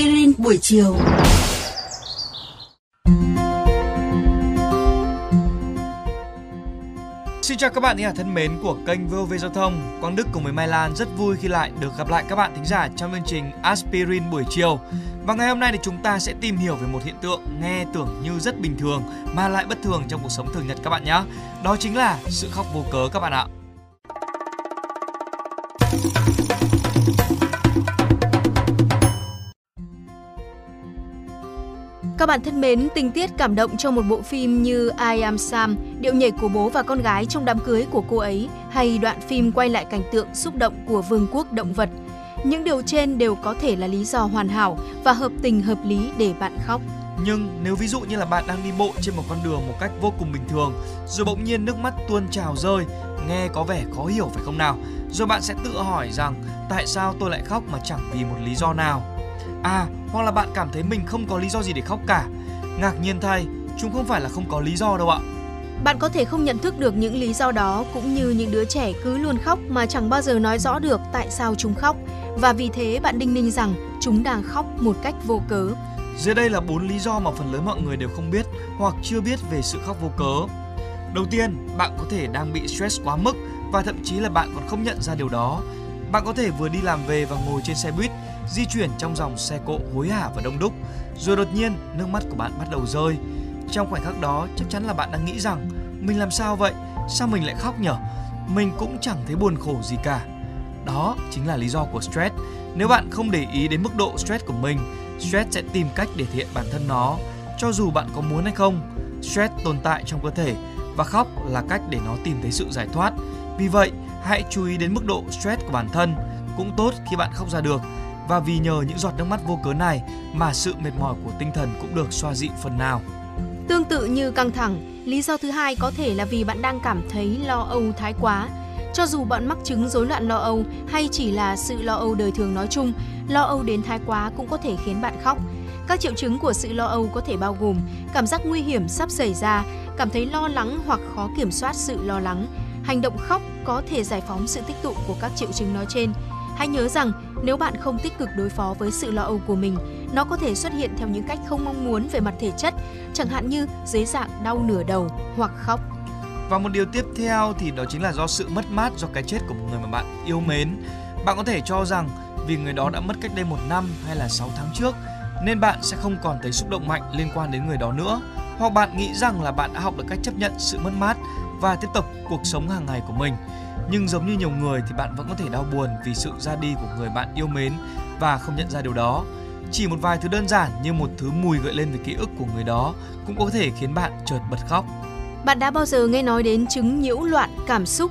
aspirin buổi chiều. Xin chào các bạn thính giả thân mến của kênh VOV Giao thông. Quang Đức cùng với Mai Lan rất vui khi lại được gặp lại các bạn thính giả trong chương trình Aspirin buổi chiều. Và ngày hôm nay thì chúng ta sẽ tìm hiểu về một hiện tượng nghe tưởng như rất bình thường, mà lại bất thường trong cuộc sống thường nhật các bạn nhé. Đó chính là sự khóc vô cớ các bạn ạ. Các bạn thân mến, tình tiết cảm động trong một bộ phim như I Am Sam, điệu nhảy của bố và con gái trong đám cưới của cô ấy, hay đoạn phim quay lại cảnh tượng xúc động của vương quốc động vật. Những điều trên đều có thể là lý do hoàn hảo và hợp tình hợp lý để bạn khóc. Nhưng nếu ví dụ như là bạn đang đi bộ trên một con đường một cách vô cùng bình thường, rồi bỗng nhiên nước mắt tuôn trào rơi, nghe có vẻ khó hiểu phải không nào? Rồi bạn sẽ tự hỏi rằng tại sao tôi lại khóc mà chẳng vì một lý do nào? À, hoặc là bạn cảm thấy mình không có lý do gì để khóc cả. Ngạc nhiên thay, chúng không phải là không có lý do đâu ạ. Bạn có thể không nhận thức được những lý do đó cũng như những đứa trẻ cứ luôn khóc mà chẳng bao giờ nói rõ được tại sao chúng khóc và vì thế bạn đinh ninh rằng chúng đang khóc một cách vô cớ. Dưới đây là bốn lý do mà phần lớn mọi người đều không biết hoặc chưa biết về sự khóc vô cớ. Đầu tiên, bạn có thể đang bị stress quá mức và thậm chí là bạn còn không nhận ra điều đó. Bạn có thể vừa đi làm về và ngồi trên xe buýt, di chuyển trong dòng xe cộ hối hả và đông đúc, rồi đột nhiên nước mắt của bạn bắt đầu rơi. Trong khoảnh khắc đó, chắc chắn là bạn đang nghĩ rằng mình làm sao vậy? Sao mình lại khóc nhở? Mình cũng chẳng thấy buồn khổ gì cả. Đó chính là lý do của stress. Nếu bạn không để ý đến mức độ stress của mình, stress sẽ tìm cách để thể hiện bản thân nó, cho dù bạn có muốn hay không. Stress tồn tại trong cơ thể và khóc là cách để nó tìm thấy sự giải thoát. Vì vậy, hãy chú ý đến mức độ stress của bản thân. Cũng tốt khi bạn khóc ra được và vì nhờ những giọt nước mắt vô cớ này mà sự mệt mỏi của tinh thần cũng được xoa dịu phần nào. Tương tự như căng thẳng, lý do thứ hai có thể là vì bạn đang cảm thấy lo âu thái quá. Cho dù bạn mắc chứng rối loạn lo âu hay chỉ là sự lo âu đời thường nói chung, lo âu đến thái quá cũng có thể khiến bạn khóc. Các triệu chứng của sự lo âu có thể bao gồm cảm giác nguy hiểm sắp xảy ra, cảm thấy lo lắng hoặc khó kiểm soát sự lo lắng. Hành động khóc có thể giải phóng sự tích tụ của các triệu chứng nói trên. Hãy nhớ rằng nếu bạn không tích cực đối phó với sự lo âu của mình, nó có thể xuất hiện theo những cách không mong muốn về mặt thể chất, chẳng hạn như dưới dạng đau nửa đầu hoặc khóc. Và một điều tiếp theo thì đó chính là do sự mất mát do cái chết của một người mà bạn yêu mến. Bạn có thể cho rằng vì người đó đã mất cách đây một năm hay là 6 tháng trước nên bạn sẽ không còn thấy xúc động mạnh liên quan đến người đó nữa. Hoặc bạn nghĩ rằng là bạn đã học được cách chấp nhận sự mất mát và tiếp tục cuộc sống hàng ngày của mình. Nhưng giống như nhiều người thì bạn vẫn có thể đau buồn vì sự ra đi của người bạn yêu mến và không nhận ra điều đó. Chỉ một vài thứ đơn giản như một thứ mùi gợi lên về ký ức của người đó cũng có thể khiến bạn chợt bật khóc. Bạn đã bao giờ nghe nói đến chứng nhiễu loạn cảm xúc?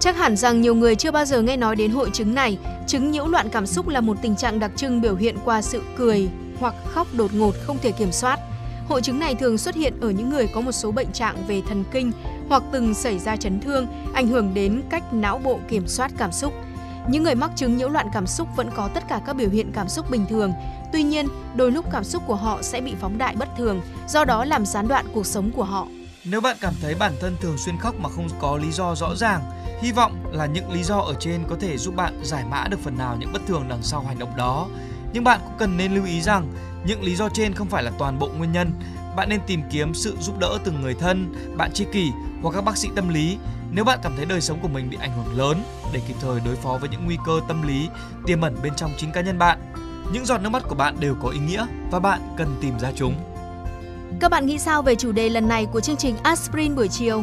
Chắc hẳn rằng nhiều người chưa bao giờ nghe nói đến hội chứng này. Chứng nhiễu loạn cảm xúc là một tình trạng đặc trưng biểu hiện qua sự cười hoặc khóc đột ngột không thể kiểm soát. Hội chứng này thường xuất hiện ở những người có một số bệnh trạng về thần kinh hoặc từng xảy ra chấn thương, ảnh hưởng đến cách não bộ kiểm soát cảm xúc. Những người mắc chứng nhiễu loạn cảm xúc vẫn có tất cả các biểu hiện cảm xúc bình thường, tuy nhiên, đôi lúc cảm xúc của họ sẽ bị phóng đại bất thường, do đó làm gián đoạn cuộc sống của họ. Nếu bạn cảm thấy bản thân thường xuyên khóc mà không có lý do rõ ràng, hy vọng là những lý do ở trên có thể giúp bạn giải mã được phần nào những bất thường đằng sau hành động đó. Nhưng bạn cũng cần nên lưu ý rằng những lý do trên không phải là toàn bộ nguyên nhân. Bạn nên tìm kiếm sự giúp đỡ từ người thân, bạn tri kỷ hoặc các bác sĩ tâm lý nếu bạn cảm thấy đời sống của mình bị ảnh hưởng lớn để kịp thời đối phó với những nguy cơ tâm lý tiềm ẩn bên trong chính cá nhân bạn. Những giọt nước mắt của bạn đều có ý nghĩa và bạn cần tìm ra chúng. Các bạn nghĩ sao về chủ đề lần này của chương trình Aspirin buổi chiều?